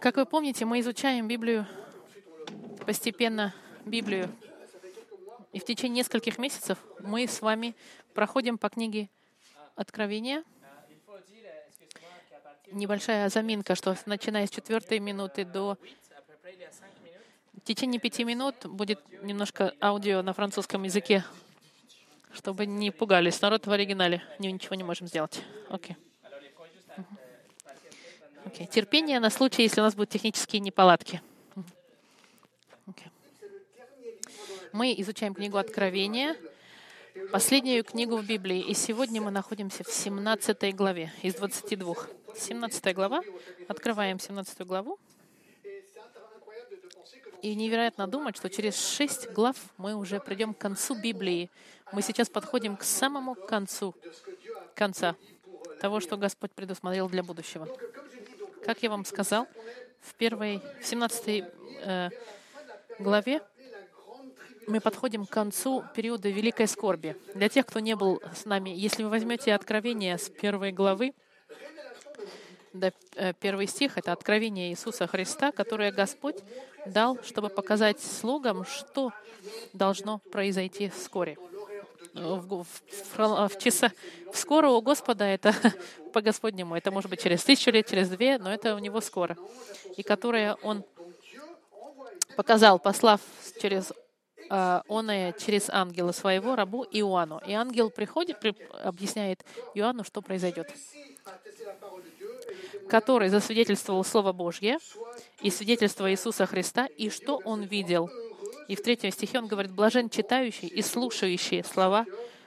Как вы помните, мы изучаем Библию постепенно, Библию. И в течение нескольких месяцев мы с вами проходим по книге Откровения. Небольшая заминка, что начиная с четвертой минуты до в течение пяти минут будет немножко аудио на французском языке, чтобы не пугались. Народ в оригинале. Ничего не можем сделать. Окей. Okay. Okay. Терпение на случай, если у нас будут технические неполадки. Okay. Мы изучаем книгу Откровения, последнюю книгу в Библии. И сегодня мы находимся в 17 главе из 22. 17 глава. Открываем 17 главу. И невероятно думать, что через шесть глав мы уже придем к концу Библии. Мы сейчас подходим к самому концу, конца того, что Господь предусмотрел для будущего. Как я вам сказал, в первой, в 17 э, главе мы подходим к концу периода великой скорби. Для тех, кто не был с нами, если вы возьмете Откровение с первой главы, до э, первый стих — это откровение Иисуса Христа, которое Господь дал, чтобы показать слугам, что должно произойти вскоре. В, в, в, в часа скоро у Господа это по Господнему. Это может быть через тысячу лет, через две, но это у него скоро. И которое он показал, послав через uh, он через ангела своего рабу Иоанну. И ангел приходит, при, объясняет Иоанну, что произойдет который засвидетельствовал Слово Божье и свидетельство Иисуса Христа, и что он видел. И в третьем стихе он говорит, «Блажен читающий и слушающий слова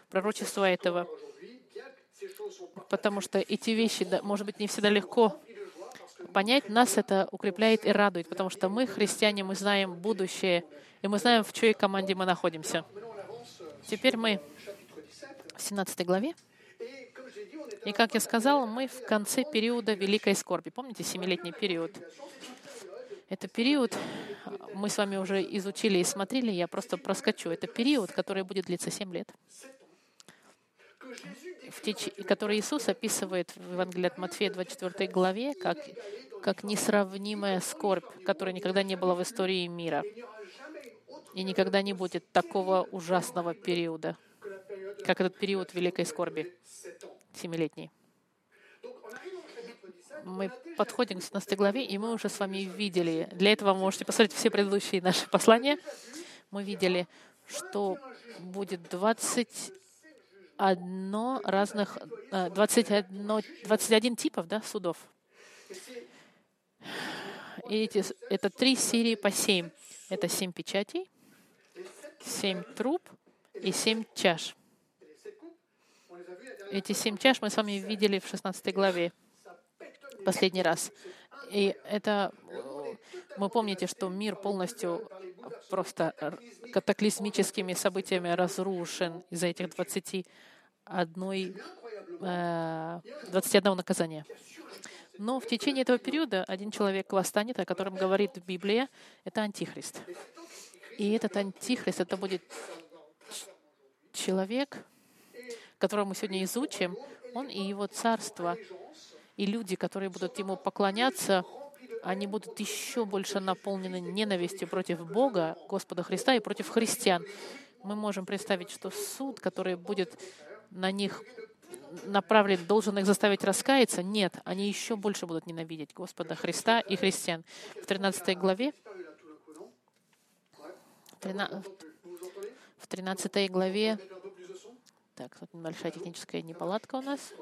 пророчества этого». Потому что эти вещи, может быть, не всегда легко понять, нас это укрепляет и радует, потому что мы, христиане, мы знаем будущее, и мы знаем, в чьей команде мы находимся. Теперь мы в 17 главе. И, как я сказала, мы в конце периода Великой Скорби. Помните, семилетний период? Это период, мы с вами уже изучили и смотрели, я просто проскочу. Это период, который будет длиться семь лет, в теч... который Иисус описывает в Евангелии от Матфея 24 главе как, как несравнимая скорбь, которая никогда не была в истории мира. И никогда не будет такого ужасного периода, как этот период великой скорби семилетний. Мы подходим к 17 главе, и мы уже с вами видели. Для этого вы можете посмотреть все предыдущие наши послания. Мы видели, что будет 21 разных, 21, э, 21 типов да, судов. И эти, это три серии по семь. Это семь печатей, семь труб и семь чаш. Эти семь чаш мы с вами видели в 16 главе последний раз. И это, мы помните, что мир полностью просто катаклизмическими событиями разрушен из-за этих 21, 21 э, наказания. Но в течение этого периода один человек восстанет, о котором говорит Библия, это Антихрист. И этот Антихрист, это будет человек, которого мы сегодня изучим, он и его царство, и люди, которые будут ему поклоняться, они будут еще больше наполнены ненавистью против Бога, Господа Христа и против христиан. Мы можем представить, что суд, который будет на них направлен, должен их заставить раскаяться. Нет, они еще больше будут ненавидеть Господа Христа и христиан. В 13 главе, в 13 главе так, тут небольшая техническая неполадка у нас.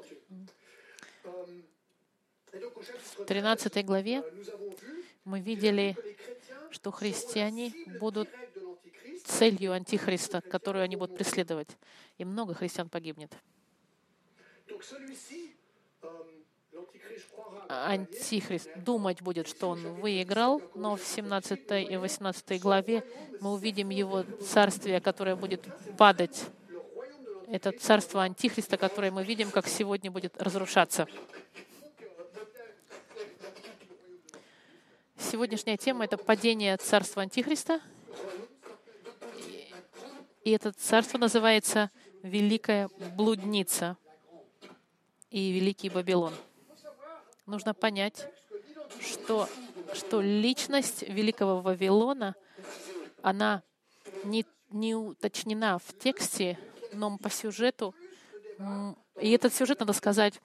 В 13 главе мы видели, что христиане будут целью Антихриста, которую они будут преследовать. И много христиан погибнет. Антихрист думать будет, что он выиграл, но в 17 и 18 главе мы увидим его царствие, которое будет падать это царство Антихриста, которое мы видим, как сегодня будет разрушаться. Сегодняшняя тема — это падение царства Антихриста. И это царство называется Великая Блудница и Великий Вавилон. нужно понять, что, что личность великого Вавилона, она не, не уточнена в тексте, но по сюжету, и этот сюжет, надо сказать,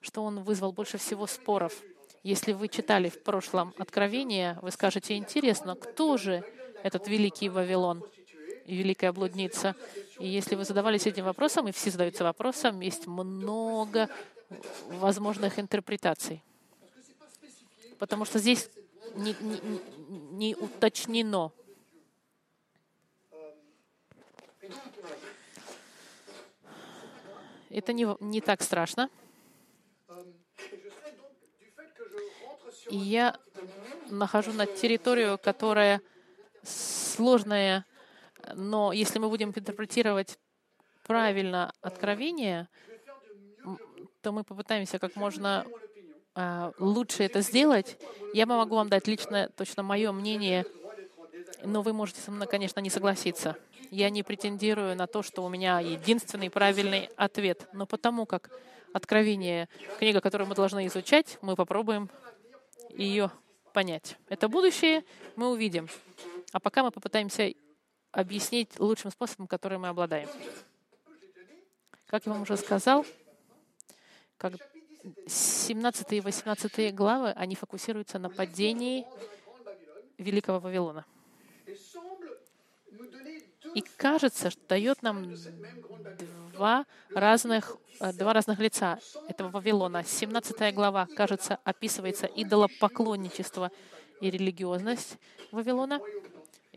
что он вызвал больше всего споров. Если вы читали в прошлом Откровение, вы скажете, интересно, кто же этот великий Вавилон, великая блудница? И если вы задавались этим вопросом, и все задаются вопросом, есть много возможных интерпретаций. Потому что здесь не, не, не уточнено. Это не, не так страшно. Я нахожу на территорию, которая сложная, но если мы будем интерпретировать правильно откровение, то мы попытаемся как можно а, лучше это сделать. Я могу вам дать лично точно мое мнение, но вы можете со мной, конечно, не согласиться. Я не претендирую на то, что у меня единственный правильный ответ, но потому как Откровение, книга, которую мы должны изучать, мы попробуем ее понять. Это будущее мы увидим. А пока мы попытаемся объяснить лучшим способом, который мы обладаем. Как я вам уже сказал, как 17 и 18 главы, они фокусируются на падении Великого Вавилона. И кажется, что дает нам два разных, э, два разных лица этого Вавилона. 17 глава, кажется, описывается идолопоклонничество и религиозность Вавилона,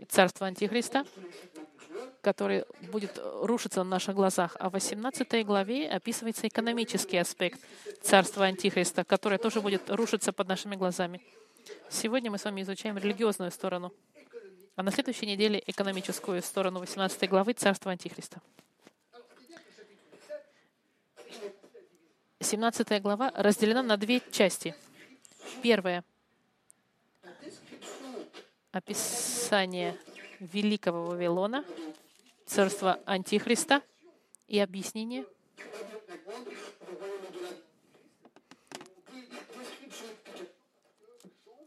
царство Антихриста, который будет рушиться на наших глазах. А в 18 главе описывается экономический аспект царства Антихриста, которое тоже будет рушиться под нашими глазами. Сегодня мы с вами изучаем религиозную сторону, а на следующей неделе экономическую сторону 18 главы царства Антихриста. 17 глава разделена на две части. Первая — описание великого Вавилона, царства Антихриста и объяснение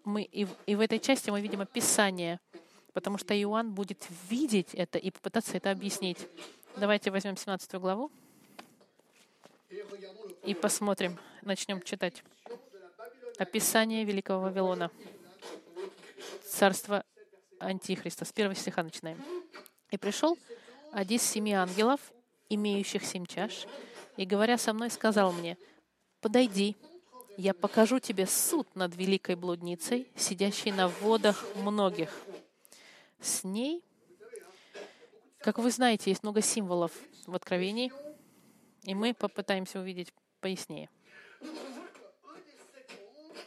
мы и, в, и в этой части мы видим описание, потому что Иоанн будет видеть это и попытаться это объяснить. Давайте возьмем 17 главу и посмотрим, начнем читать. Описание Великого Вавилона. Царство Антихриста. С первого стиха начинаем. «И пришел один из семи ангелов, имеющих семь чаш, и, говоря со мной, сказал мне, «Подойди, я покажу тебе суд над великой блудницей, сидящей на водах многих. С ней, как вы знаете, есть много символов в Откровении, и мы попытаемся увидеть пояснее.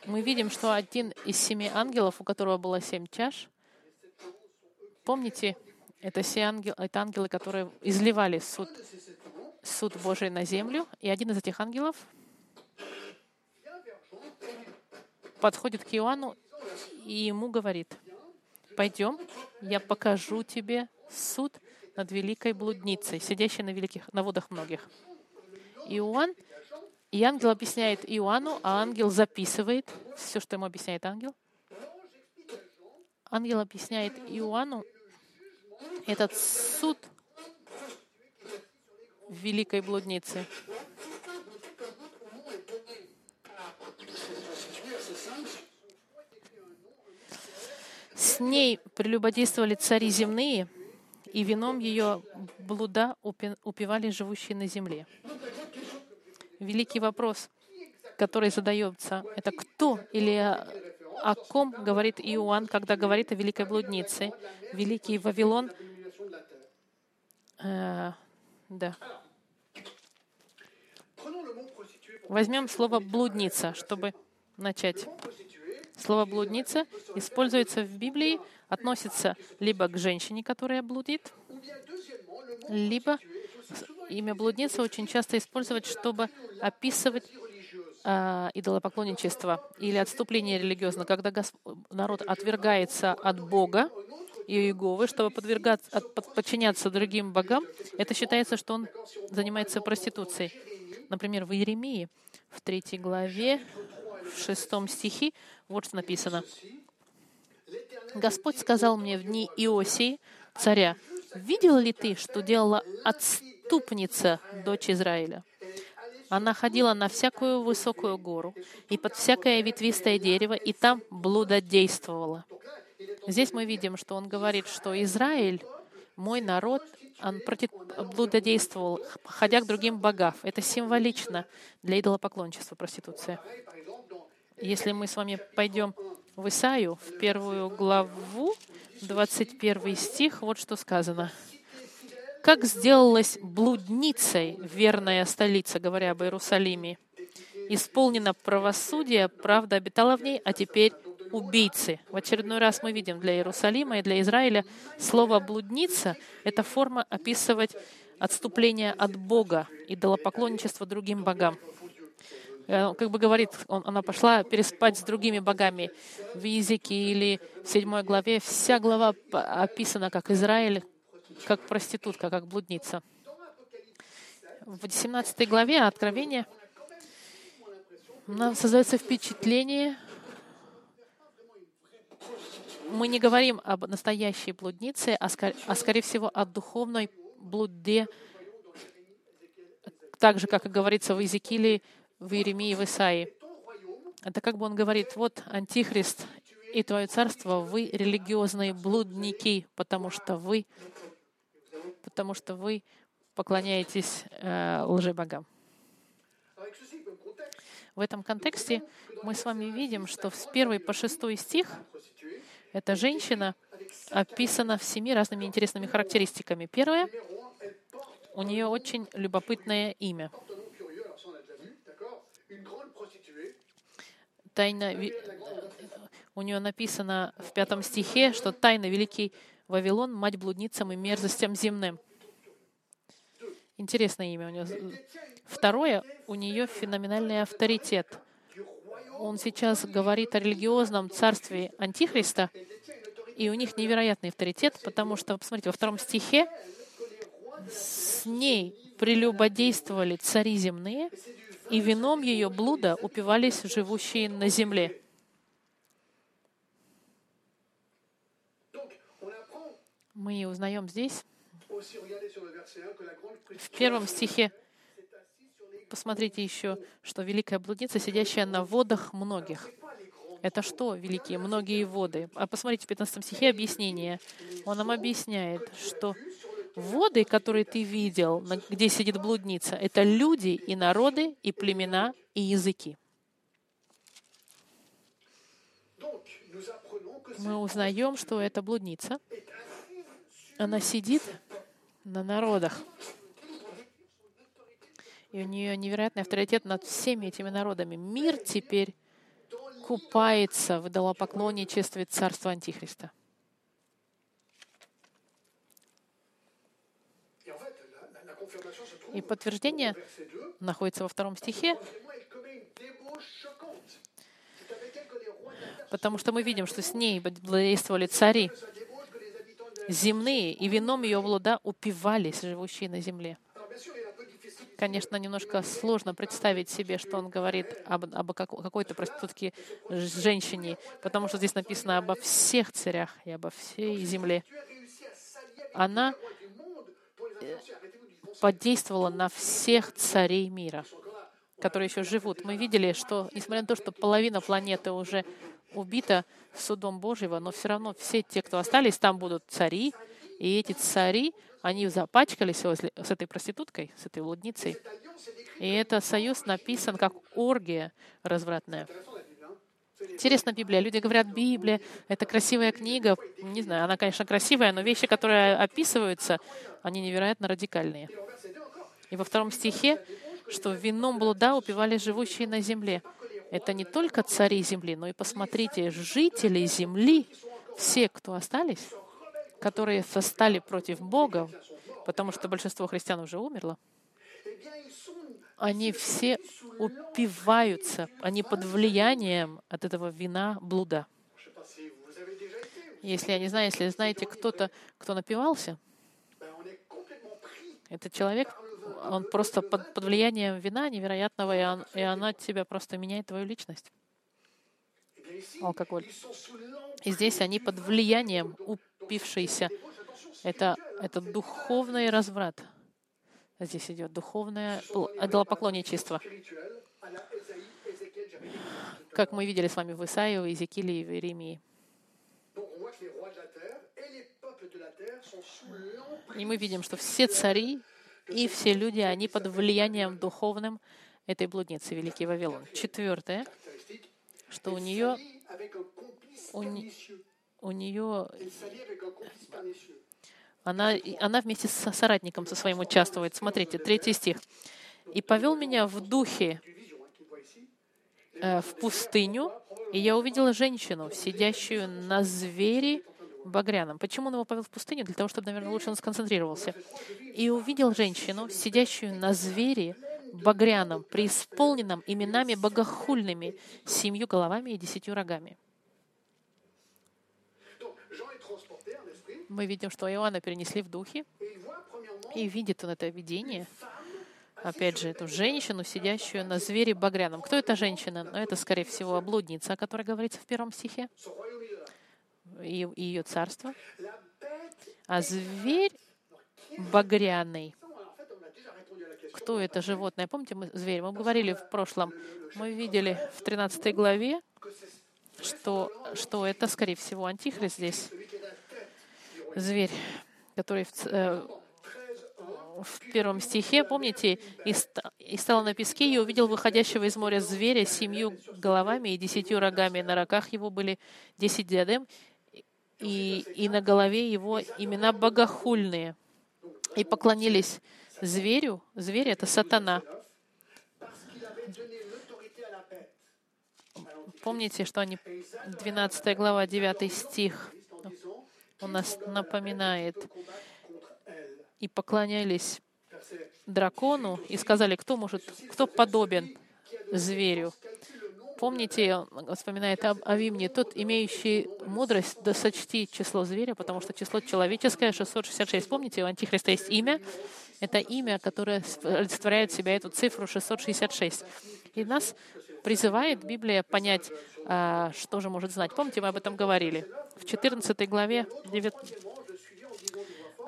Мы видим, что один из семи ангелов, у которого было семь чаш, помните, это, все ангел, это ангелы, которые изливали суд, суд Божий на землю, и один из этих ангелов подходит к Иоанну и ему говорит, пойдем, я покажу тебе суд над великой блудницей, сидящей на, великих, на водах многих. Иоанн и ангел объясняет Иоанну, а ангел записывает все, что ему объясняет ангел. Ангел объясняет Иоанну этот суд великой блудницы. С ней прелюбодействовали цари земные, и вином ее блуда упивали живущие на земле великий вопрос, который задается, это кто или о ком говорит Иоанн, когда говорит о великой блуднице. Великий Вавилон. Э, да. Возьмем слово блудница, чтобы начать. Слово блудница используется в Библии, относится либо к женщине, которая блудит, либо имя блудница очень часто использовать, чтобы описывать э, идолопоклонничество или отступление религиозное, когда Госп... народ отвергается от Бога и Иеговы, чтобы подвергаться, от, подчиняться другим богам, это считается, что он занимается проституцией. Например, в Иеремии, в третьей главе, в шестом стихе, вот что написано. Господь сказал мне в дни Иосии, царя, «Видел ли ты, что делала отступница, дочь Израиля? Она ходила на всякую высокую гору и под всякое ветвистое дерево, и там блудодействовала». Здесь мы видим, что он говорит, что Израиль, мой народ, он против блудодействовал, ходя к другим богам. Это символично для идолопоклончества, проституция. Если мы с вами пойдем в Исаию, в первую главу, 21 стих, вот что сказано. «Как сделалась блудницей верная столица, говоря об Иерусалиме, исполнена правосудие, правда обитала в ней, а теперь убийцы. В очередной раз мы видим для Иерусалима и для Израиля слово «блудница» — это форма описывать отступление от Бога, и идолопоклонничество другим богам. Э, как бы говорит, он, она пошла переспать с другими богами. В языке или в седьмой главе вся глава описана как Израиль, как проститутка, как блудница. В 17 главе Откровения нам создается впечатление, мы не говорим об настоящей блуднице, а, скорее, а скорее всего о духовной блуде, так же, как и говорится в Иезекииле, в Иеремии, в Исаии. Это как бы он говорит, вот Антихрист и твое царство, вы религиозные блудники, потому что вы, потому что вы поклоняетесь э, лжебогам. В этом контексте мы с вами видим, что с 1 по 6 стих эта женщина описана всеми разными интересными характеристиками. Первое, у нее очень любопытное имя. Тайна, у нее написано в пятом стихе, что тайна великий Вавилон, мать блудницам и мерзостям земным. Интересное имя у нее. Второе, у нее феноменальный авторитет — он сейчас говорит о религиозном царстве Антихриста, и у них невероятный авторитет, потому что, посмотрите, во втором стихе с ней прелюбодействовали цари земные, и вином ее блуда упивались живущие на земле. Мы узнаем здесь, в первом стихе, Посмотрите еще, что великая блудница, сидящая на водах многих. Это что, великие многие воды? А посмотрите в 15 стихе объяснение. Он нам объясняет, что воды, которые ты видел, где сидит блудница, это люди и народы, и племена, и языки. Мы узнаем, что это блудница. Она сидит на народах. И у нее невероятный авторитет над всеми этими народами. Мир теперь купается в идолопоклонничестве царства Антихриста. И подтверждение находится во втором стихе, потому что мы видим, что с ней благодействовали цари земные, и вином ее блуда упивались живущие на земле. Конечно, немножко сложно представить себе, что он говорит об, об какой-то проститутке женщине, потому что здесь написано обо всех царях и обо всей земле. Она э, подействовала на всех царей мира, которые еще живут. Мы видели, что, несмотря на то, что половина планеты уже убита судом Божьего, но все равно все те, кто остались, там будут цари, и эти цари они запачкались с этой проституткой, с этой блудницей. И этот союз написан как оргия развратная. Интересно Библия. Люди говорят, Библия — это красивая книга. Не знаю, она, конечно, красивая, но вещи, которые описываются, они невероятно радикальные. И во втором стихе, что вином блуда упивали живущие на земле. Это не только цари земли, но и посмотрите, жители земли, все, кто остались, которые восстали против Бога, потому что большинство христиан уже умерло, они все упиваются, они под влиянием от этого вина блуда. Если я не знаю, если знаете кто-то, кто напивался, этот человек, он просто под, под влиянием вина невероятного, и, он, и она тебя просто меняет твою личность. алкоголь. И здесь они под влиянием упившиеся. Это, это духовный разврат. Здесь идет духовное идолопоклонничество. Как мы видели с вами в Исаии, в Иезекииле и в Иеремии. И мы видим, что все цари и все люди, они под влиянием духовным этой блудницы, Великий Вавилон. Четвертое, что у нее, у, у нее она, она вместе с соратником со своим участвует. Смотрите, третий стих. «И повел меня в духе э, в пустыню, и я увидела женщину, сидящую на звере багряном. Почему он его повел в пустыню? Для того, чтобы, наверное, лучше он сконцентрировался. И увидел женщину, сидящую на звере багряном, преисполненном именами богохульными, семью головами и десятью рогами. Мы видим, что Иоанна перенесли в духе, и видит он это видение, опять же, эту женщину, сидящую на звере багряном. Кто эта женщина? Ну, это, скорее всего, облудница, о которой говорится в первом стихе и ее царство. А зверь багряный. Кто это животное? Помните, мы зверь? Мы говорили в прошлом, мы видели в 13 главе, что, что это, скорее всего, антихрист здесь. Зверь, который в, э, в первом стихе, помните, и, и стал на песке, и увидел выходящего из моря зверя с семью головами и десятью рогами. На рогах его были десять диадем, и, и на голове его имена богохульные. И поклонились зверю. Зверь — это сатана. Помните, что они 12 глава, 9 стих у нас напоминает. И поклонялись дракону и сказали, кто может, кто подобен зверю. Помните, вспоминает об Авимне, тот, имеющий мудрость, да сочти число зверя, потому что число человеческое 666. Помните, у Антихриста есть имя. Это имя, которое олицетворяет в себя эту цифру 666. И нас призывает Библия понять, а, что же может знать. Помните, мы об этом говорили. В 14 главе, 9,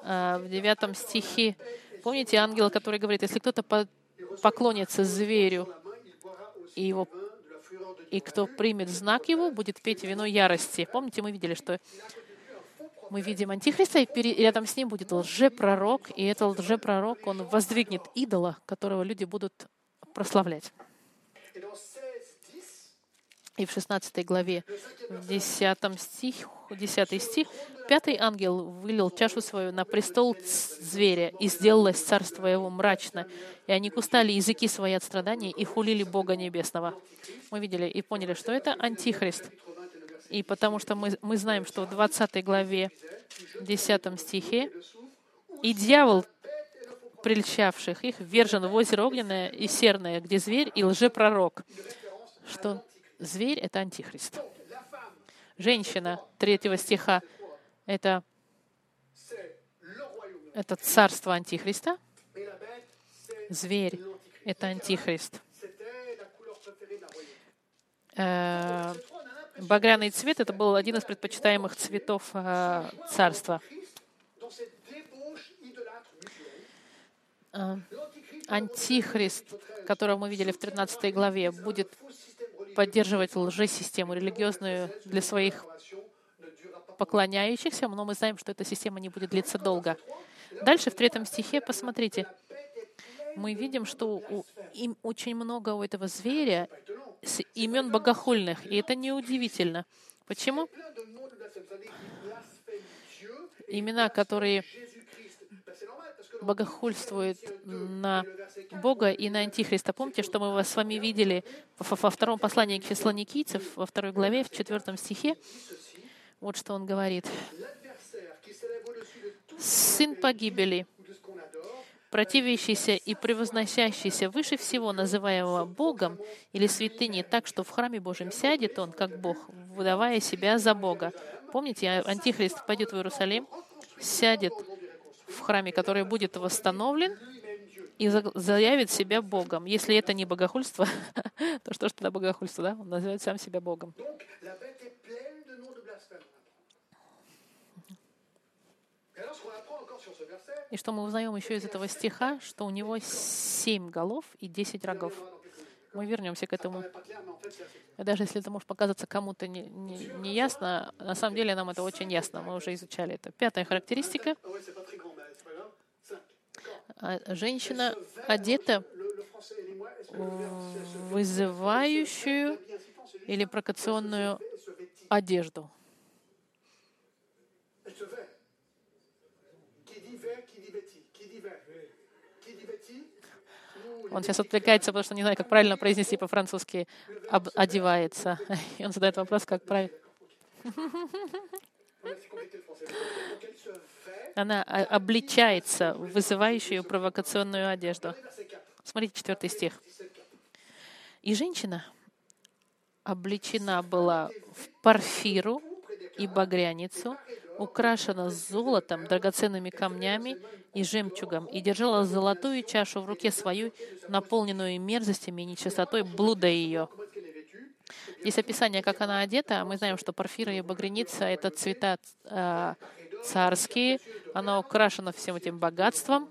а, в 9 стихе, помните ангел, который говорит, если кто-то поклонится зверю и его и кто примет знак его, будет петь вино ярости. Помните, мы видели, что мы видим Антихриста, и рядом с ним будет лжепророк, и этот лжепророк, он воздвигнет идола, которого люди будут прославлять. И в 16 главе, в 10 стих, 10 стих, пятый ангел вылил чашу свою на престол зверя, и сделалось царство его мрачно. И они кустали языки свои от страданий и хулили Бога Небесного. Мы видели и поняли, что это антихрист. И потому что мы, мы знаем, что в 20 главе, 10 стихе, и дьявол, прельщавших их, вержен в озеро огненное и серное, где зверь и лжепророк. Что Зверь — это антихрист. Женщина третьего стиха — это, это царство антихриста. Зверь — это антихрист. Э, багряный цвет — это был один из предпочитаемых цветов э, царства. Э, антихрист, которого мы видели в 13 главе, будет поддерживать лжесистему религиозную для своих поклоняющихся, но мы знаем, что эта система не будет длиться долго. Дальше в третьем стихе, посмотрите, мы видим, что у, им очень много у этого зверя имен богохульных, и это неудивительно. Почему? Имена, которые богохульствует на Бога и на Антихриста. Помните, что мы вас с вами видели во втором послании к фессалоникийцев, во второй главе, в четвертом стихе? Вот что он говорит. «Сын погибели, противящийся и превозносящийся выше всего, называемого Богом или святыней, так что в храме Божьем сядет он, как Бог, выдавая себя за Бога». Помните, Антихрист пойдет в Иерусалим, сядет в храме, который будет восстановлен, и заявит себя Богом. Если это не богохульство, то что ж тогда богохульство, да? Он называет сам себя Богом. И что мы узнаем еще из этого стиха, что у него семь голов и десять рогов. Мы вернемся к этому. Даже если это может показаться кому-то не, не, не ясно, на самом деле нам это очень ясно. Мы уже изучали это. Пятая характеристика. А женщина одета вызывающую или провокационную одежду. Он сейчас отвлекается, потому что не знает, как правильно произнести по-французски «одевается». И он задает вопрос, как правильно. Она обличается в вызывающую провокационную одежду. Смотрите, четвертый стих. «И женщина обличена была в парфиру и багряницу, украшена золотом, драгоценными камнями и жемчугом, и держала золотую чашу в руке свою, наполненную мерзостями и нечистотой блуда ее. Здесь описание, как она одета. Мы знаем, что порфира и багряница — это цвета э, царские. Она украшена всем этим богатством.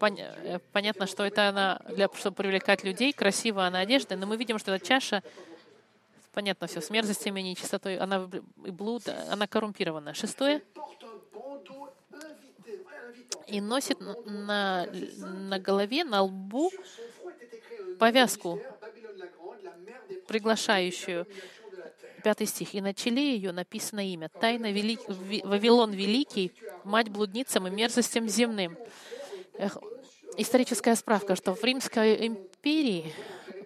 Э, понятно, что это она для, чтобы привлекать людей, красивая она одежда, но мы видим, что эта чаша понятно все, с мерзостями, нечистотой, она и блуд, она коррумпирована. Шестое. И носит на, на голове, на лбу повязку, приглашающую. Пятый стих. «И на челе ее написано имя. Тайна велик... Вавилон Великий, мать блудницам и мерзостям земным». Эх, историческая справка, что в Римской империи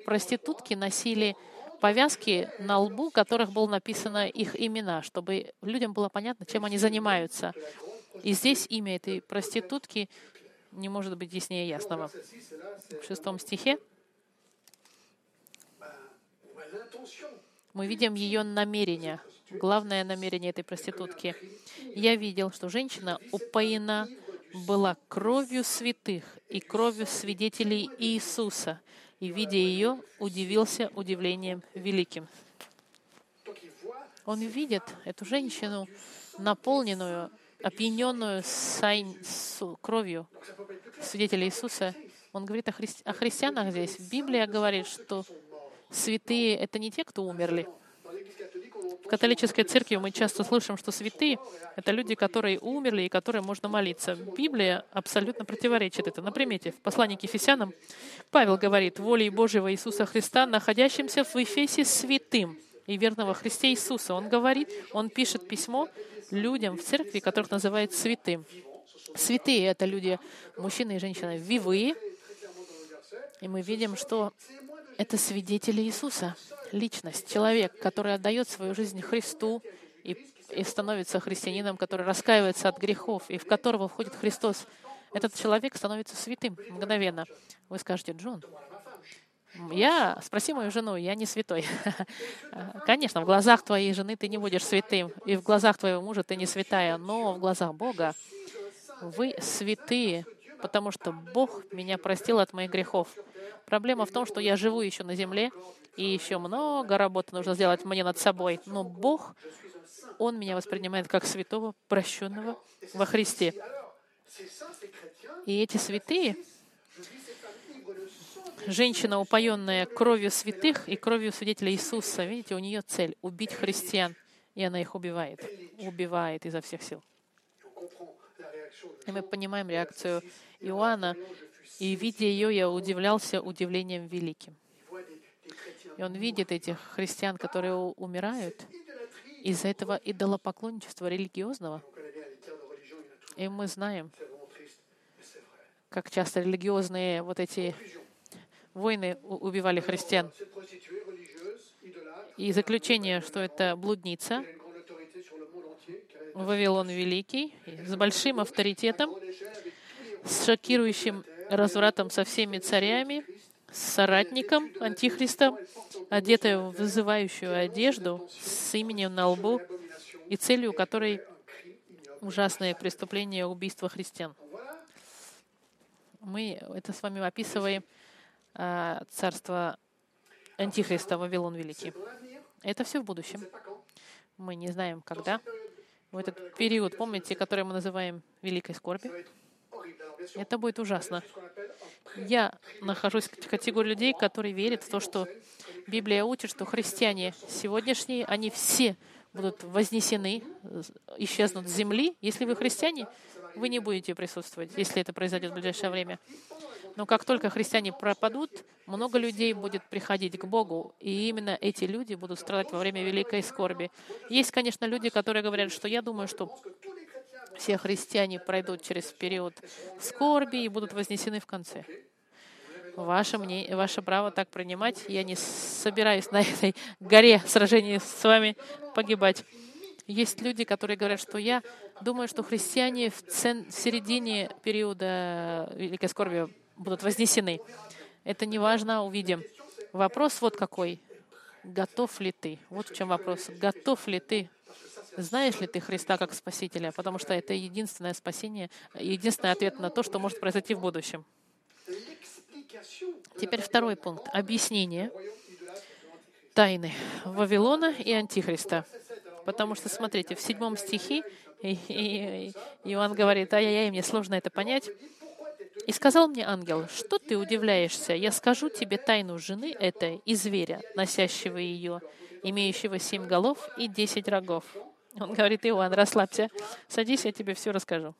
проститутки носили повязки на лбу, которых было написано их имена, чтобы людям было понятно, чем они занимаются. И здесь имя этой проститутки не может быть яснее ясного. В шестом стихе мы видим ее намерение, главное намерение этой проститутки. Я видел, что женщина упоена была кровью святых и кровью свидетелей Иисуса — и, видя ее, удивился удивлением великим. Он видит эту женщину, наполненную, опьяненную кровью свидетелей Иисуса. Он говорит о, хри- о христианах здесь. Библия говорит, что святые — это не те, кто умерли, в католической церкви мы часто слышим, что святые — это люди, которые умерли и которые можно молиться. Библия абсолютно противоречит это. Например, в послании к Ефесянам Павел говорит, «Волей Божьего Иисуса Христа, находящимся в Ефесе святым и верного Христе Иисуса». Он говорит, он пишет письмо людям в церкви, которых называют святым. Святые — это люди, мужчины и женщины, вивые. И мы видим, что это свидетели Иисуса личность, человек, который отдает свою жизнь Христу и, и становится христианином, который раскаивается от грехов, и в которого входит Христос, этот человек становится святым мгновенно. Вы скажете, Джон, я, спроси мою жену, я не святой. Конечно, в глазах твоей жены ты не будешь святым, и в глазах твоего мужа ты не святая, но в глазах Бога вы святые, потому что Бог меня простил от моих грехов. Проблема в том, что я живу еще на земле, и еще много работы нужно сделать мне над собой. Но Бог, Он меня воспринимает как святого, прощенного во Христе. И эти святые, женщина, упоенная кровью святых и кровью свидетелей Иисуса, видите, у нее цель — убить христиан, и она их убивает, убивает изо всех сил. И мы понимаем реакцию Иоанна, и, видя ее, я удивлялся удивлением великим. И он видит этих христиан, которые умирают из-за этого идолопоклонничества религиозного. И мы знаем, как часто религиозные вот эти войны убивали христиан. И заключение, что это блудница, Вавилон Великий, с большим авторитетом, с шокирующим развратом со всеми царями, с соратником Антихриста, одетая в вызывающую одежду с именем на лбу и целью которой ужасное преступление убийства христиан. Мы это с вами описываем а, царство Антихриста, Вавилон Великий. Это все в будущем. Мы не знаем, когда. В этот период, помните, который мы называем Великой Скорби, это будет ужасно. Я нахожусь в категории людей, которые верят в то, что Библия учит, что христиане сегодняшние, они все будут вознесены, исчезнут с земли. Если вы христиане, вы не будете присутствовать, если это произойдет в ближайшее время. Но как только христиане пропадут, много людей будет приходить к Богу, и именно эти люди будут страдать во время великой скорби. Есть, конечно, люди, которые говорят, что я думаю, что все христиане пройдут через период скорби и будут вознесены в конце. Ваше, мнение, ваше право так принимать. Я не собираюсь на этой горе сражения с вами погибать. Есть люди, которые говорят, что я думаю, что христиане в, цен, в середине периода Великой Скорби будут вознесены. Это не важно, увидим. Вопрос вот какой. Готов ли ты? Вот в чем вопрос. Готов ли ты знаешь ли ты Христа как Спасителя? Потому что это единственное спасение, единственный ответ на то, что может произойти в будущем. Теперь второй пункт. Объяснение тайны Вавилона и Антихриста. Потому что, смотрите, в седьмом стихе Иоанн говорит, ай-яй-яй, мне сложно это понять. И сказал мне ангел, что ты удивляешься? Я скажу тебе тайну жены этой и зверя, носящего ее, имеющего семь голов и десять рогов. Он говорит, Иоанн, расслабься, садись, я тебе все расскажу.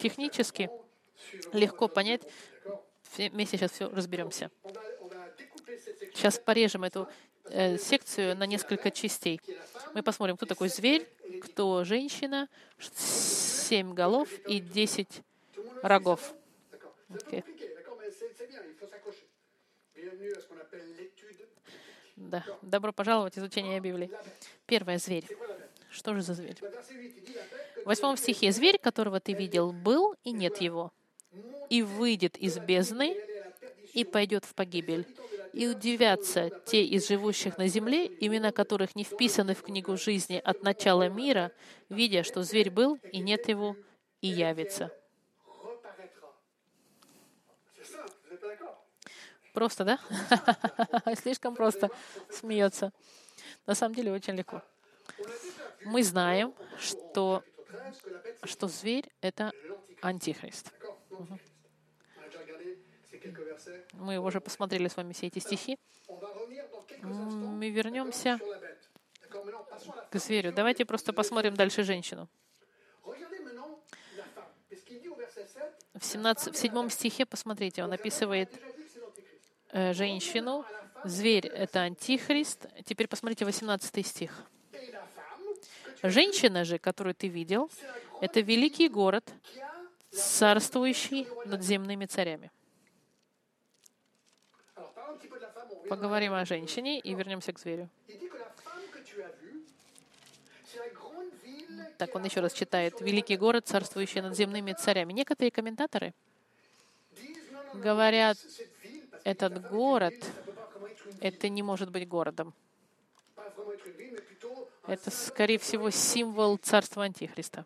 Технически легко понять, вместе сейчас все разберемся. Сейчас порежем эту э, секцию на несколько частей. Мы посмотрим, кто такой зверь, кто женщина, семь голов и десять рогов. Okay. Да. Добро пожаловать в изучение Библии. Первое — зверь. Что же за зверь? В восьмом стихе «Зверь, которого ты видел, был, и нет его, и выйдет из бездны, и пойдет в погибель. И удивятся те из живущих на земле, имена которых не вписаны в книгу жизни от начала мира, видя, что зверь был, и нет его, и явится». Просто, да? Слишком просто смеется. На самом деле очень легко. Мы знаем, что, что зверь — это антихрист. Угу. Мы уже посмотрели с вами все эти стихи. Мы вернемся к зверю. Давайте просто посмотрим дальше женщину. В, 17, в седьмом стихе, посмотрите, он описывает Э, женщину. Зверь — это антихрист. Теперь посмотрите 18 стих. Женщина же, которую ты видел, это великий город, царствующий над земными царями. Поговорим о женщине и вернемся к зверю. Так, он еще раз читает. «Великий город, царствующий над земными царями». Некоторые комментаторы говорят, этот город, это не может быть городом. Это, скорее всего, символ царства Антихриста.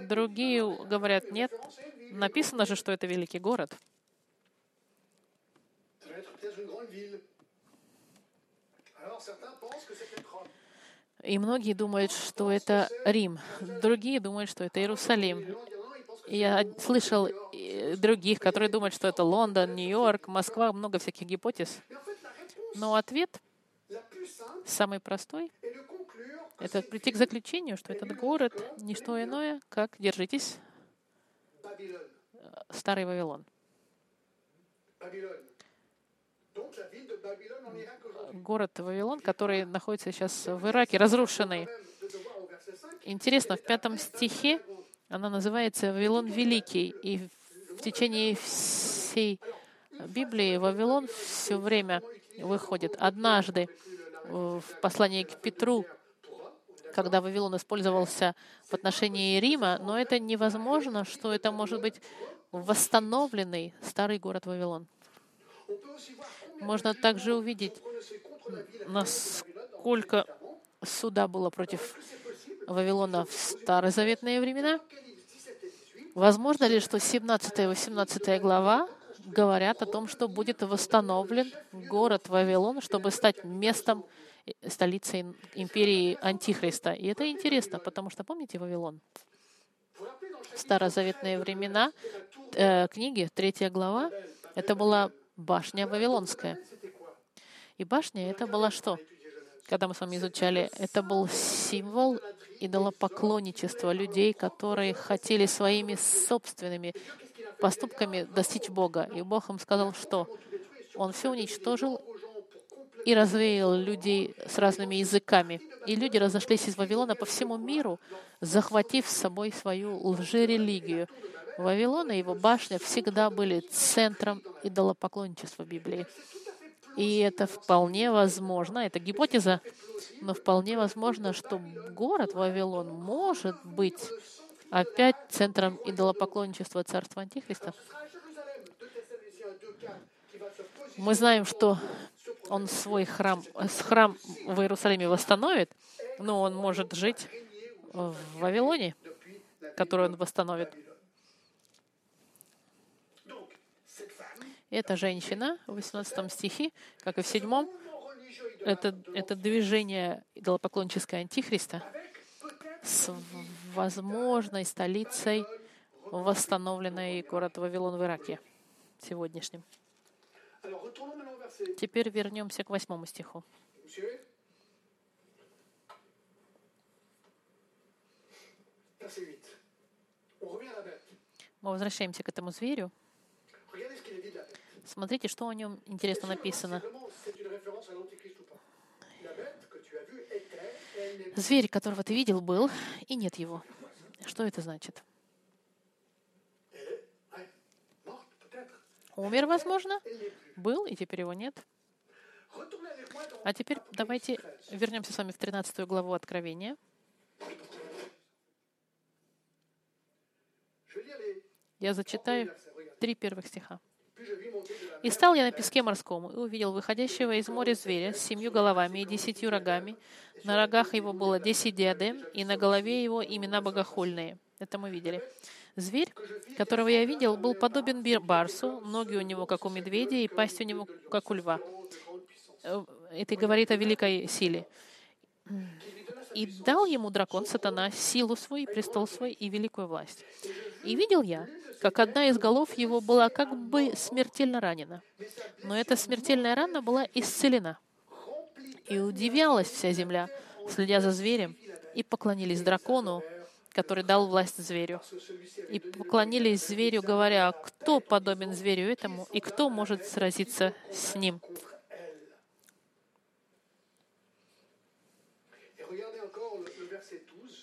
Другие говорят, нет, написано же, что это великий город. И многие думают, что это Рим. Другие думают, что это Иерусалим. Я слышал других, которые думают, что это Лондон, Нью-Йорк, Москва, много всяких гипотез. Но ответ самый простой — это прийти к заключению, что этот город — не что иное, как, держитесь, Старый Вавилон. Город Вавилон, который находится сейчас в Ираке, разрушенный. Интересно, в пятом стихе она называется «Вавилон Великий». И в течение всей Библии Вавилон все время выходит. Однажды в послании к Петру, когда Вавилон использовался в отношении Рима, но это невозможно, что это может быть восстановленный старый город Вавилон. Можно также увидеть, насколько суда было против Вавилона в старозаветные времена. Возможно ли, что 17 и 18 глава говорят о том, что будет восстановлен город Вавилон, чтобы стать местом, э, столицей империи Антихриста? И это интересно, потому что, помните Вавилон? В старозаветные времена э, книги, третья глава, это была башня Вавилонская. И башня это была что? Когда мы с вами изучали, это был символ идолопоклонничества людей, которые хотели своими собственными поступками достичь Бога. И Бог им сказал, что Он все уничтожил и развеял людей с разными языками. И люди разошлись из Вавилона по всему миру, захватив с собой свою лжерелигию. Вавилон и его башня всегда были центром идолопоклонничества Библии. И это вполне возможно, это гипотеза, но вполне возможно, что город Вавилон может быть опять центром идолопоклонничества царства Антихриста. Мы знаем, что он свой храм, храм в Иерусалиме восстановит, но он может жить в Вавилоне, который он восстановит. Эта женщина в 18 стихе, как и в 7, это, это движение идолопоклонческое Антихриста с возможной столицей восстановленный город Вавилон в Ираке сегодняшним. Теперь вернемся к восьмому стиху. Мы возвращаемся к этому зверю. Смотрите, что о нем интересно написано. Зверь, которого ты видел, был, и нет его. Что это значит? Умер, возможно, был, и теперь его нет. А теперь давайте вернемся с вами в 13 главу Откровения. Я зачитаю три первых стиха. «И стал я на песке морском, и увидел выходящего из моря зверя с семью головами и десятью рогами. На рогах его было десять диадем, и на голове его имена богохульные». Это мы видели. Зверь, которого я видел, был подобен барсу, ноги у него, как у медведя, и пасть у него, как у льва. Э, это говорит о великой силе. И дал ему дракон, сатана, силу свою, престол свой и великую власть. И видел я, как одна из голов его была как бы смертельно ранена. Но эта смертельная рана была исцелена. И удивлялась вся земля, следя за зверем, и поклонились дракону, который дал власть зверю. И поклонились зверю, говоря, кто подобен зверю этому, и кто может сразиться с ним.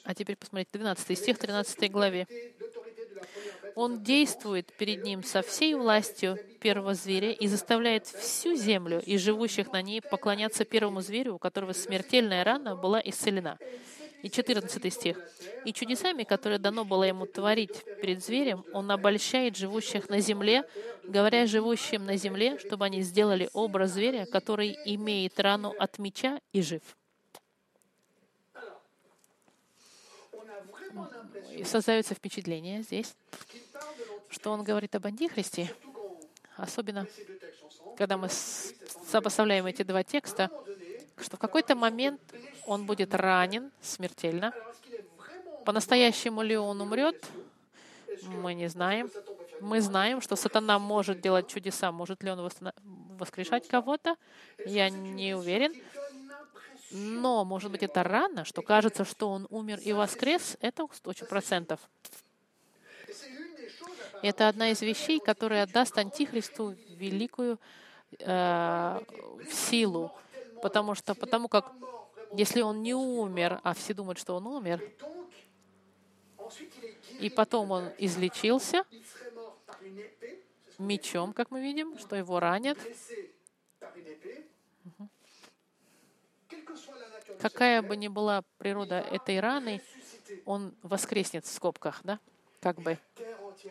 А теперь посмотрите, 12 стих, 13 главе. Он действует перед ним со всей властью первого зверя и заставляет всю землю и живущих на ней поклоняться первому зверю, у которого смертельная рана была исцелена. И 14 стих. «И чудесами, которые дано было ему творить перед зверем, он обольщает живущих на земле, говоря живущим на земле, чтобы они сделали образ зверя, который имеет рану от меча и жив». Создается впечатление здесь, что он говорит об Антихристе, особенно когда мы сопоставляем эти два текста, что в какой-то момент он будет ранен смертельно. По-настоящему ли он умрет, мы не знаем. Мы знаем, что сатана может делать чудеса. Может ли он воскрешать кого-то? Я не уверен. Но, может быть, это рано, что кажется, что он умер и воскрес, это 100%. Это одна из вещей, которая даст Антихристу великую э, силу, потому что, потому как, если он не умер, а все думают, что он умер, и потом он излечился мечом, как мы видим, что его ранят. Какая бы ни была природа этой раны, он воскреснет в скобках, да, как бы.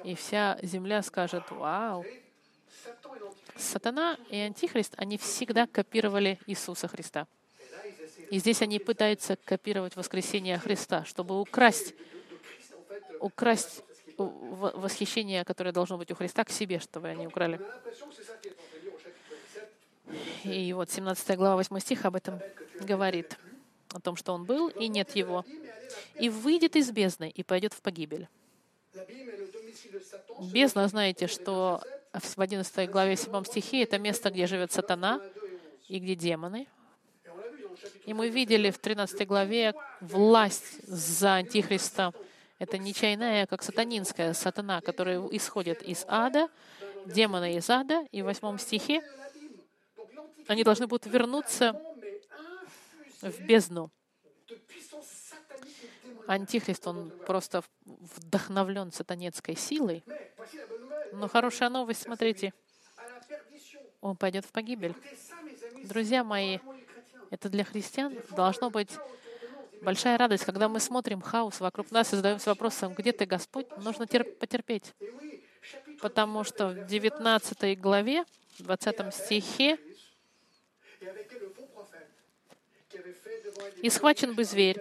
И вся земля скажет, вау. Сатана и Антихрист, они всегда копировали Иисуса Христа. И здесь они пытаются копировать воскресение Христа, чтобы украсть, украсть восхищение, которое должно быть у Христа, к себе, чтобы они украли. On a l'impression que c'est ça qui est en train de dire au chapitre 17. И вот 17 глава 8 стих об этом говорит, о том, что он был, и нет его, и выйдет из бездны, и пойдет в погибель. Бездна, знаете, что в 11 главе 7 стихе это место, где живет сатана 2 et 11. и где демоны. И мы видели в 13 главе власть за Антихриста. Это не чайная, а как сатанинская сатана, которая исходит из ада, демоны из ада. И в 8 стихе они должны будут вернуться в бездну. Антихрист, он просто вдохновлен сатанецкой силой. Но хорошая новость, смотрите, он пойдет в погибель. Друзья мои, это для христиан должно быть большая радость, когда мы смотрим хаос вокруг нас и задаемся вопросом, где ты, Господь? Нужно тер- потерпеть. Потому что в 19 главе, 20 стихе, «И схвачен бы зверь,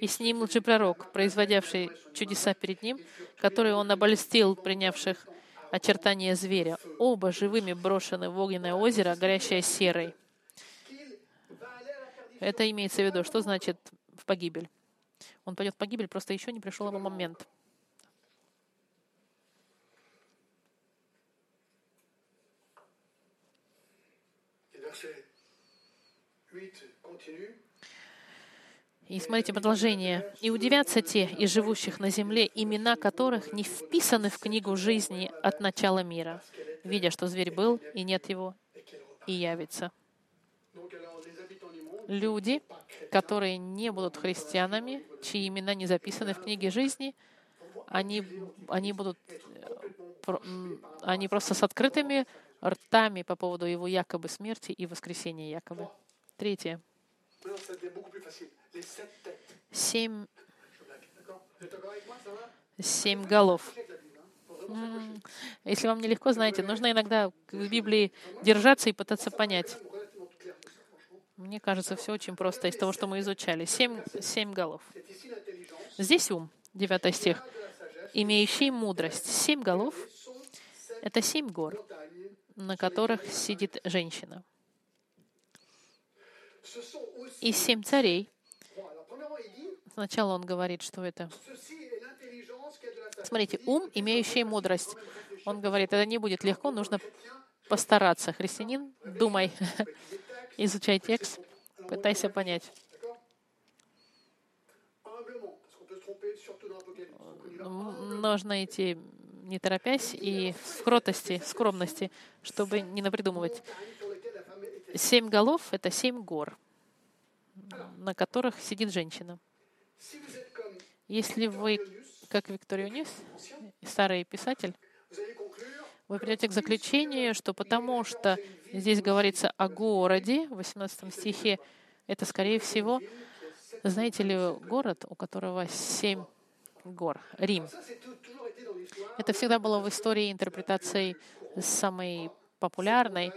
и с ним лжепророк, производявший чудеса перед ним, которые он обольстил принявших очертания зверя. Оба живыми брошены в огненное озеро, горящее серой». Это имеется в виду, что значит в погибель. Он пойдет в погибель, просто еще не пришел его момент. Et verset 8 continue. И смотрите продолжение. «И удивятся те из живущих на земле, имена которых не вписаны в книгу жизни от начала мира, видя, что зверь был, и нет его, и явится». Люди, которые не будут христианами, чьи имена не записаны в книге жизни, они, они будут э, они просто с открытыми ртами по поводу его якобы смерти и воскресения якобы. Третье. Семь, семь голов. Если вам нелегко, знаете, нужно иногда к Библии держаться и пытаться понять. Мне кажется, все очень просто из того, что мы изучали. Семь, семь голов. Здесь ум, 9 стих, имеющий мудрость. Семь голов это семь гор, на которых сидит женщина. И семь царей. Сначала он говорит, что это. Смотрите, ум, имеющий мудрость. Он говорит, это не будет легко, нужно постараться. Христианин, думай, изучай текст, пытайся понять. Va М, Нужно идти не торопясь и в кротости, скромности, чтобы не напридумывать. Семь голов — это семь гор, на которых сидит женщина. Если вы, как Виктория Ньюс, старый писатель, вы придете к заключению, что потому что здесь говорится о городе, в 18 стихе, это, скорее всего, знаете ли, город, у которого семь гор, Рим. Это всегда было в истории интерпретацией самой популярной.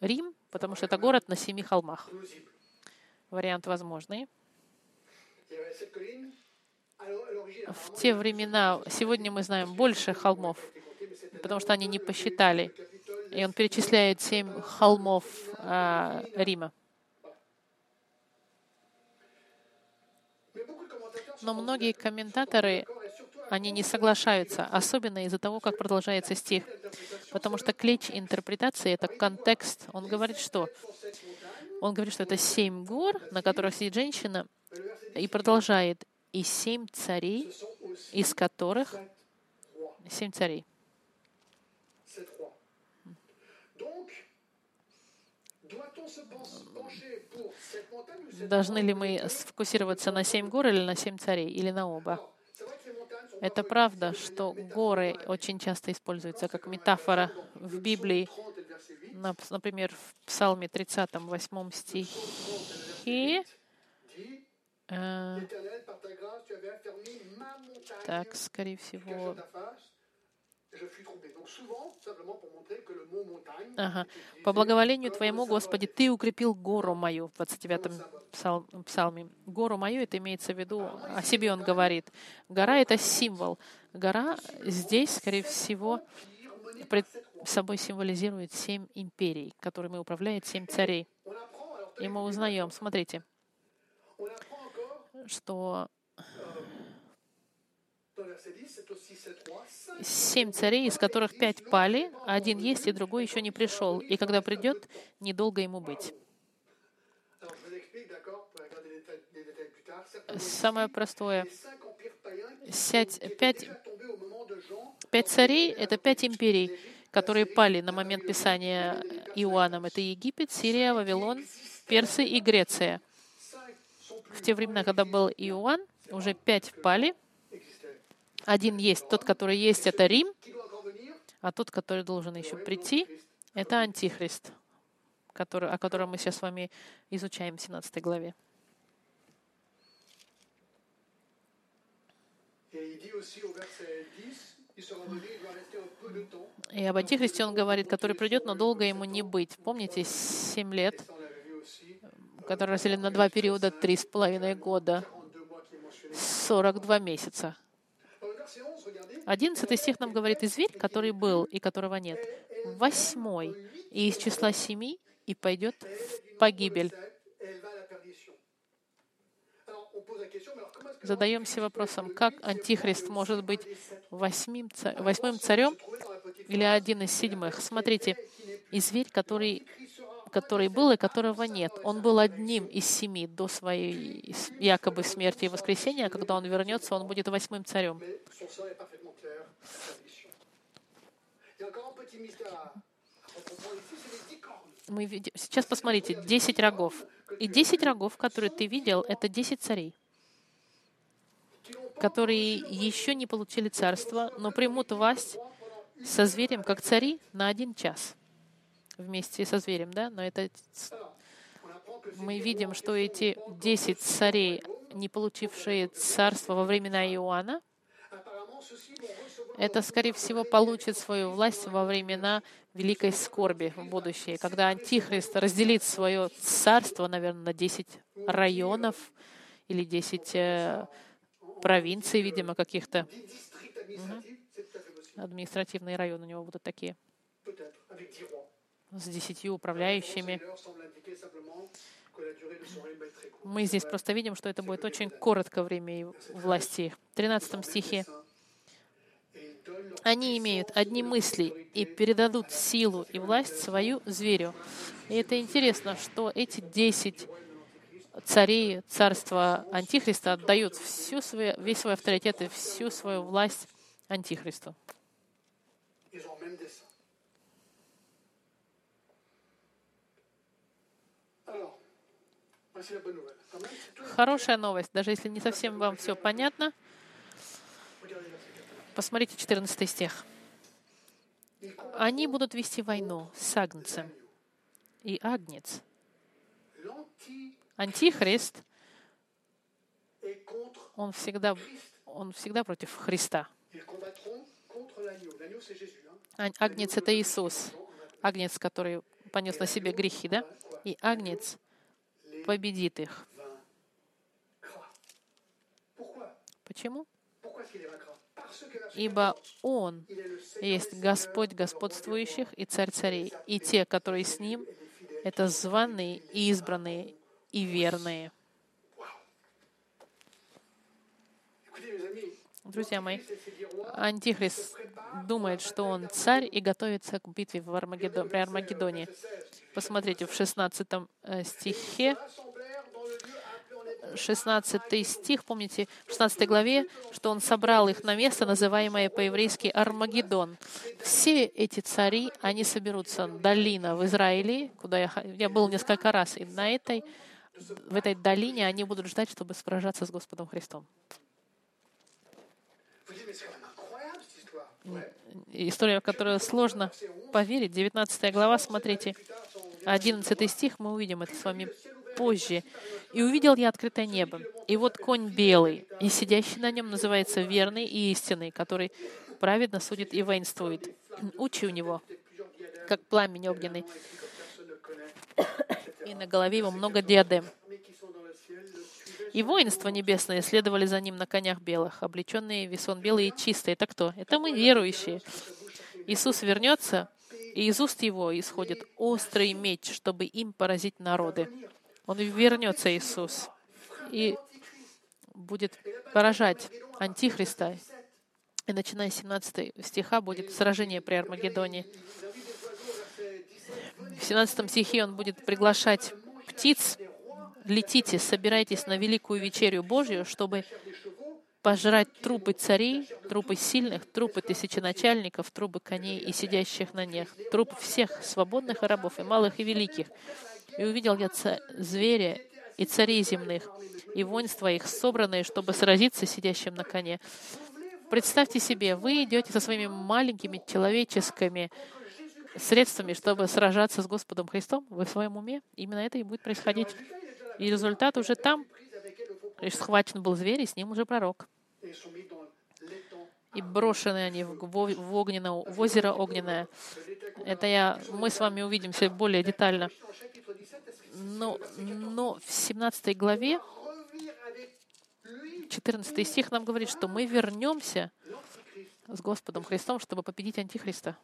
Рим, потому что это город на семи холмах. Вариант возможный. В те времена, сегодня мы знаем больше холмов, потому что они не посчитали. И он перечисляет семь холмов а, Рима. Но многие комментаторы, они не соглашаются, особенно из-за того, как продолжается стих. Потому что клич интерпретации — это контекст. Он говорит, что? Он говорит, что это семь гор, на которых сидит женщина, и продолжает. И семь царей, из которых семь царей. Должны ли мы сфокусироваться на семь гор или на семь царей, или на оба? Это правда, что горы очень часто используются как метафора в Библии. 30 et le verset 8. Нап- Например, в Псалме 30, 8 стихе. Montagne Так, скорее всего, Ага. По благоволению Твоему. Господи, Ты укрепил гору мою, в 29-м псал- псалме. Гору мою, это имеется в виду, о себе он говорит. Гора — это символ. Гора здесь, скорее всего, пред собой символизирует семь империй, которыми управляет семь царей. И мы узнаем, смотрите, cinq семь царей, из которых пять пали, один есть, и другой еще не пришел. И когда придет, недолго ему быть. Самое простое. пять- Пять царей — это пять империй, которые пали на момент писания Иоанном. Это Египет, Сирия, Вавилон, Персы и Греция. В те времена, когда был Иоанн, уже пять пали. existés. Один есть, тот, который есть, это Рим, а тот, который должен еще прийти, это Антихрист, который, о котором мы сейчас с вами изучаем в 17 главе. Et il dit aussi au verset 10, il sera venu, il va rester un peu de temps. И об Антихристе он говорит, который придет, но долго ему не быть. Помните, семь лет, которые разделены на два периода, три с половиной года, 42 mois qui est mentionné. 42 месяца. Dans le verset 11, regardez. Одиннадцатый стих нам говорит, и зверь, который был и которого нет, восьмой, и из числа семи, и пойдет в погибель. Задаемся вопросом, как Антихрист может быть восьмим, восьмым царем или один из седьмых? Смотрите, и зверь, который, который был и которого нет, он был одним из семи до своей якобы смерти и воскресения, а когда он вернется, он будет восьмым царем. Мы видим, сейчас посмотрите, 10 рогов. И 10 рогов, которые ты видел, это 10 царей, которые еще не получили царство, но примут власть со зверем, как цари, на один час. Вместе со зверем, да? Но это мы видим, что эти 10 царей, не получившие царство во времена Иоанна, это, скорее всего, получит свою власть во времена великой скорби в будущее, когда Антихрист разделит свое царство, наверное, на 10 районов или 10 э, провинций, видимо, каких-то 10 districts administratifs, c'est tout à fait possible. административные районы у него будут такие, Peut-être, avec 10 rois. с десятью управляющими. Мы здесь просто видим, что это будет очень короткое время власти. В 13 стихе Они имеют одни мысли и передадут силу и власть свою зверю. И это интересно, что эти десять царей царства Антихриста отдают всю свою, весь свой авторитет и всю свою власть Антихристу. Хорошая новость, даже если не совсем вам все понятно, Regardez verset 14. посмотрите 14 стих. Они будут вести войну с Агнцем. И Агнец, Антихрист, он всегда, он всегда против Христа. Агнец — это Иисус. Агнец, который понес на себе грехи, да? И Агнец победит их. Почему? Ибо 14, Он есть Господь господствующих и Царь царей, и те, которые с Ним, это званые и избранные и верные. Друзья мои, Антихрист думает, что он царь и готовится к битве в Армагеддо- при Армагеддоне. 16. Посмотрите, в 16 э, стихе Rassemblèrent dans le lieu appelé en hébreu 16 стих, помните, в 16 главе, что он собрал их на место, называемое по-еврейски Армагеддон. Все эти цари, они соберутся долина в Израиле, куда я, я был несколько раз, и на этой, в этой долине они будут ждать, чтобы сражаться с Господом Христом. История, в которую сложно поверить. 19 глава, смотрите, 11 стих, мы увидим это с вами позже. «И увидел я открытое небо, и вот конь белый, и сидящий на нем называется верный и истинный, который праведно судит и воинствует. Учи у него, как пламень огненный. И на голове его много диадем. И воинства небесные следовали за ним на конях белых, облеченные весон белые и чистые. Это кто? Это мы, верующие. Иисус вернется, и из уст его исходит острый меч, чтобы им поразить народы. Он вернется, Иисус, и будет поражать Антихриста. И начиная с 17 стиха будет сражение при Армагеддоне. В 17 стихе он будет приглашать птиц, летите, собирайтесь на великую вечерю Божью, чтобы пожрать трупы царей, трупы сильных, трупы тысяченачальников, трупы коней и сидящих на них, трупы всех свободных рабов, и малых, и великих. И увидел я зверя и царей земных, и воинства их, собранные, чтобы сразиться сидящим на коне. Представьте себе, вы идете со своими маленькими человеческими средствами, чтобы сражаться с Господом Христом, вы в своем уме. Именно это и будет происходить. И результат уже там. Лишь схвачен был зверь, и с ним уже пророк. И брошены они в, огненное, в озеро огненное. Это я, мы с вами увидимся более детально. Но, но в 17 главе 14 стих нам говорит, что мы вернемся с Господом Христом, чтобы победить Антихриста.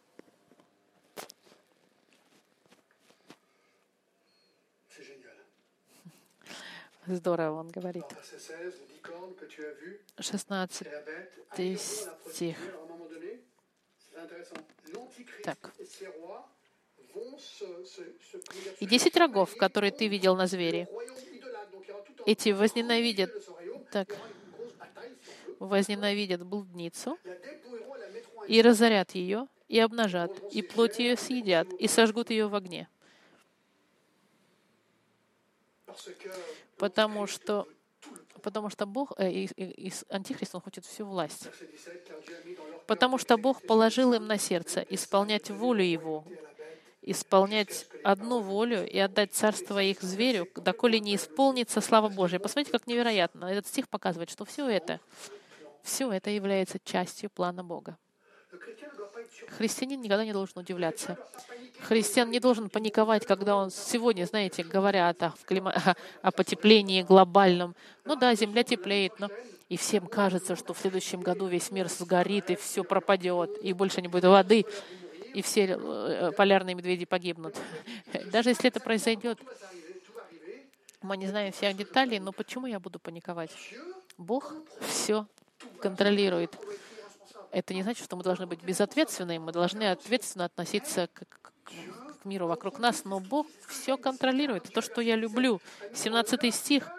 Здорово, он говорит. 16 стих. Так. И десять рогов, которые ты видел на звере, эти возненавидят, так, возненавидят блудницу и разорят ее, и обнажат, и плоть ее съедят, и сожгут ее в огне потому что потому что Бог, э, и, и, и Антихрист, он хочет всю власть. Потому что Бог положил им на сердце исполнять волю Его, исполнять одну волю и отдать царство их зверю, доколе не исполнится слава Божия. Посмотрите, как невероятно. Этот стих показывает, что все это, все это является частью плана Бога. Христианин никогда не должен удивляться. Христиан не должен паниковать, когда он сегодня, знаете, говорят о, клима... о потеплении глобальном. Ну да, Земля теплеет, но и всем кажется, что в следующем году весь мир сгорит, и все пропадет, и больше не будет воды, и все э, полярные медведи погибнут. Даже если это произойдет, мы не знаем всех деталей, но почему я буду паниковать? Бог все контролирует это не значит, что мы должны быть безответственными, мы должны ответственно относиться к, к, к миру вокруг нас, но Бог все контролирует. То, что я люблю. 17 стих.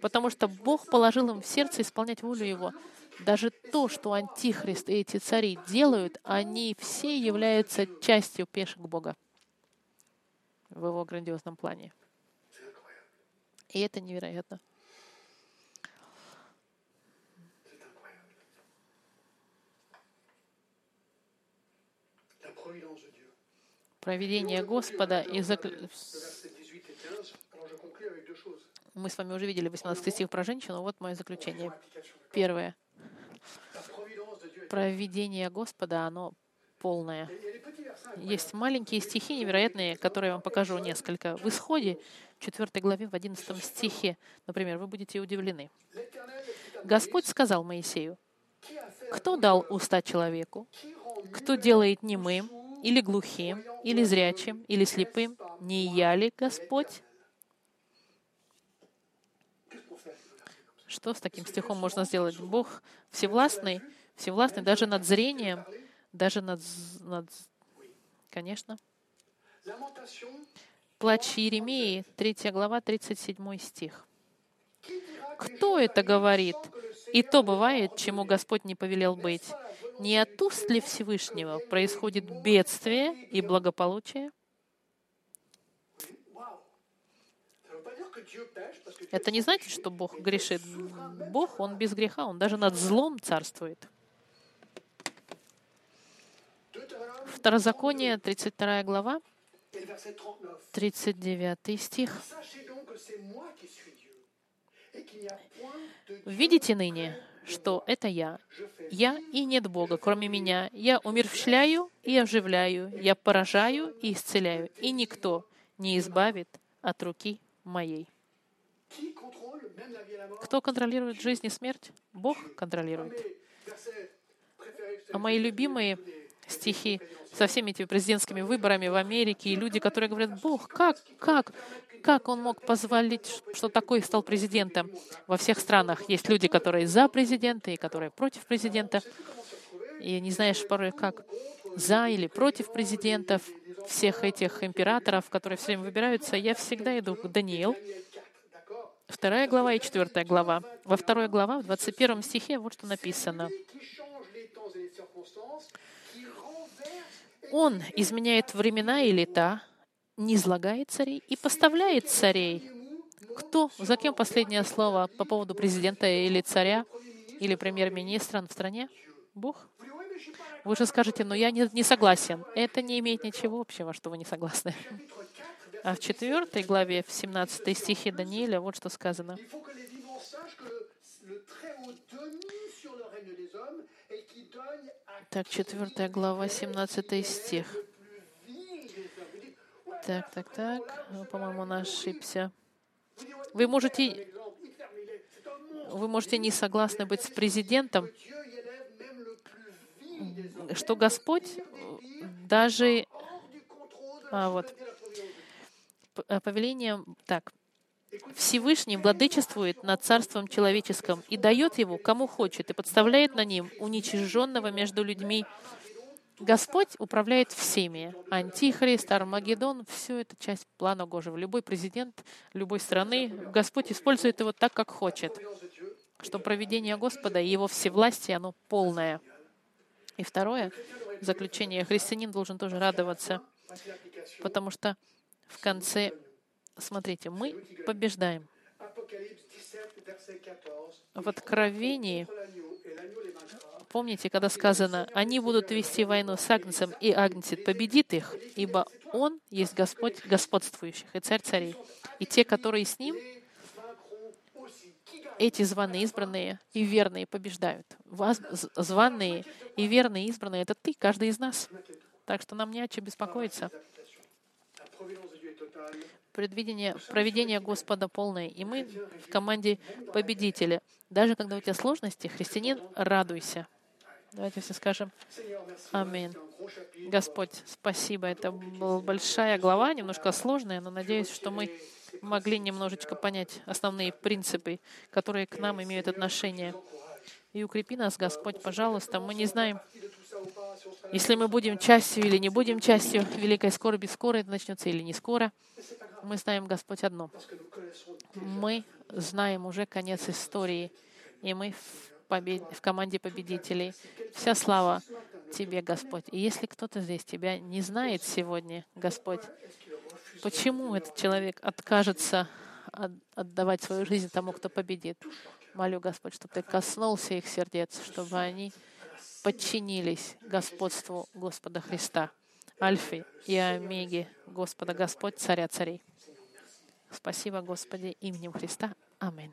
Потому что Бог положил им в сердце исполнять волю Его. Даже то, что Антихрист и эти цари делают, они все являются частью пешек Бога в его грандиозном плане. И это невероятно. Проведение Господа и зак... Мы с вами уже видели 18 стих про женщину. Вот мое заключение. Первое. Проведение Господа, оно полное. Есть маленькие стихи невероятные, которые я вам покажу несколько. В Исходе, 4 главе, в 11 стихе, например, вы будете удивлены. Господь сказал Моисею, «Кто дал уста человеку? Кто делает немым, или глухим, или зрячим, или слепым, не я ли Господь? Что с таким стихом можно сделать? Бог всевластный, всевластный даже над зрением, даже над, над конечно. Плач Еремии, 3 глава, 37 стих. Кто это говорит? И то бывает, чему Господь не повелел быть. Не от уст ли Всевышнего происходит бедствие и благополучие? Это не значит, что Бог грешит. Бог, Он без греха, Он даже над злом царствует. Второзаконие, 32 глава, 39 стих. «Видите ныне, что это я. Я и нет Бога, кроме меня. Я умерщвляю и оживляю, я поражаю и исцеляю, и никто не избавит от руки моей. Кто контролирует жизнь и смерть? Бог контролирует. А мои любимые стихи со всеми этими президентскими выборами в Америке, и люди, которые говорят, Бог, как, как, как он мог позволить, что такой стал президентом? Во всех странах есть люди, которые за президента и которые против президента. И не знаешь порой, как за или против президентов, всех этих императоров, которые все время выбираются. Я всегда иду к Даниил, Daniel 4, d'accord вторая глава и четвертая глава. Во второй глава, в 21 стихе, вот что написано. Он изменяет времена и лета, не излагает царей и поставляет царей. Кто? За кем последнее слово по поводу президента или царя или премьер-министра в стране? Бог. Вы же скажете, но я не, не согласен. Это не имеет ничего общего, что вы не согласны. 4, А в четвертой главе, в 17 стихе Даниила, вот что сказано. Так, четвертая глава, 17 стих. Так, так, так. Ну, По-моему, он ошибся. Вы можете, вы можете не согласны быть с президентом, что Господь даже А, вот. э, повелением так. Всевышний владычествует над царством человеческим и дает его кому хочет, и подставляет на ним уничиженного между людьми. Господь управляет всеми. Антихрист, Армагеддон — все это часть плана Божьего. Любой президент любой страны, Господь использует его так, как хочет. Что проведение Господа и его всевластие, оно полное. И второе, заключение, христианин должен тоже радоваться, потому что в конце, смотрите, мы побеждаем. Apocalypse 17, verset 14. В Откровении, помните, когда сказано, они будут вести войну с Агнцем, и Агнец победит их, ибо Он есть Господь господствующих и Царь царей. И те, которые с Ним, эти званые избранные и верные побеждают. Вас, званые и верные избранные — это ты, каждый из нас. Так что нам не о чем беспокоиться. Предвидение, проведение Господа полное. И мы в команде победители. Даже когда у тебя сложности, христианин, радуйся. Давайте все скажем. Аминь. Господь, спасибо. Это была большая глава, немножко сложная, но надеюсь, что мы могли немножечко понять основные принципы, которые к нам имеют отношение. И укрепи нас, Господь, пожалуйста. Мы не знаем, если мы будем частью или не будем частью великой скорби, скоро это начнется или не скоро. Мы знаем, Господь, одно. Мы знаем уже конец истории, и мы в, побед- в команде победителей. Вся слава Тебе, Господь. И если кто-то здесь Тебя не знает сегодня, Господь, почему этот человек откажется от- отдавать свою жизнь тому, кто победит? Молю, Господь, чтобы Ты коснулся их сердец, чтобы они подчинились господству Господа Христа, Альфе и Омеге, Господа Господь, Царя Царей. Спасибо, Господи, именем Христа. Аминь.